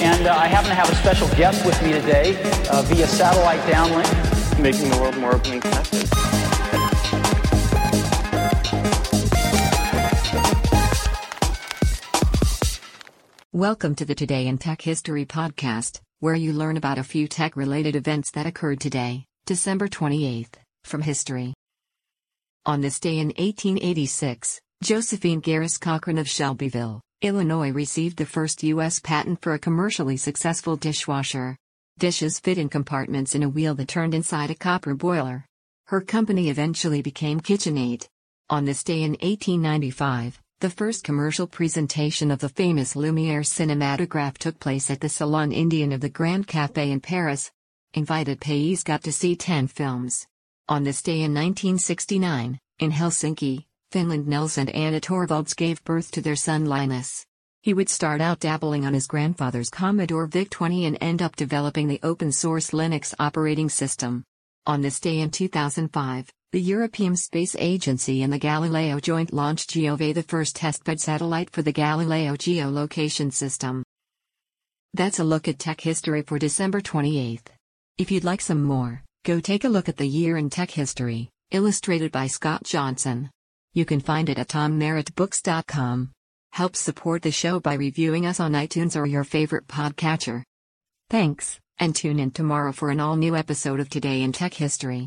And uh, I happen to have a special guest with me today uh, via satellite downlink. Making the world more open and connected. Welcome to the Today in Tech History podcast, where you learn about a few tech related events that occurred today, December 28th, from history. On this day in 1886, Josephine Garis Cochran of Shelbyville, Illinois received the first U.S. patent for a commercially successful dishwasher. Dishes fit in compartments in a wheel that turned inside a copper boiler. Her company eventually became KitchenAid. On this day in 1895, the first commercial presentation of the famous Lumiere cinematograph took place at the Salon Indien of the Grand Café in Paris. Invited payees got to see 10 films. On this day in 1969, in Helsinki, Finland Nils and Anna Torvalds gave birth to their son Linus. He would start out dabbling on his grandfather's Commodore VIC-20 and end up developing the open-source Linux operating system. On this day in 2005, the European Space Agency and the Galileo joint launched Giove the first testbed satellite for the Galileo geolocation system. That's a look at tech history for December 28th. If you'd like some more, go take a look at the year in tech history, illustrated by Scott Johnson. You can find it at tommerrittbooks.com. Help support the show by reviewing us on iTunes or your favorite podcatcher. Thanks, and tune in tomorrow for an all new episode of Today in Tech History.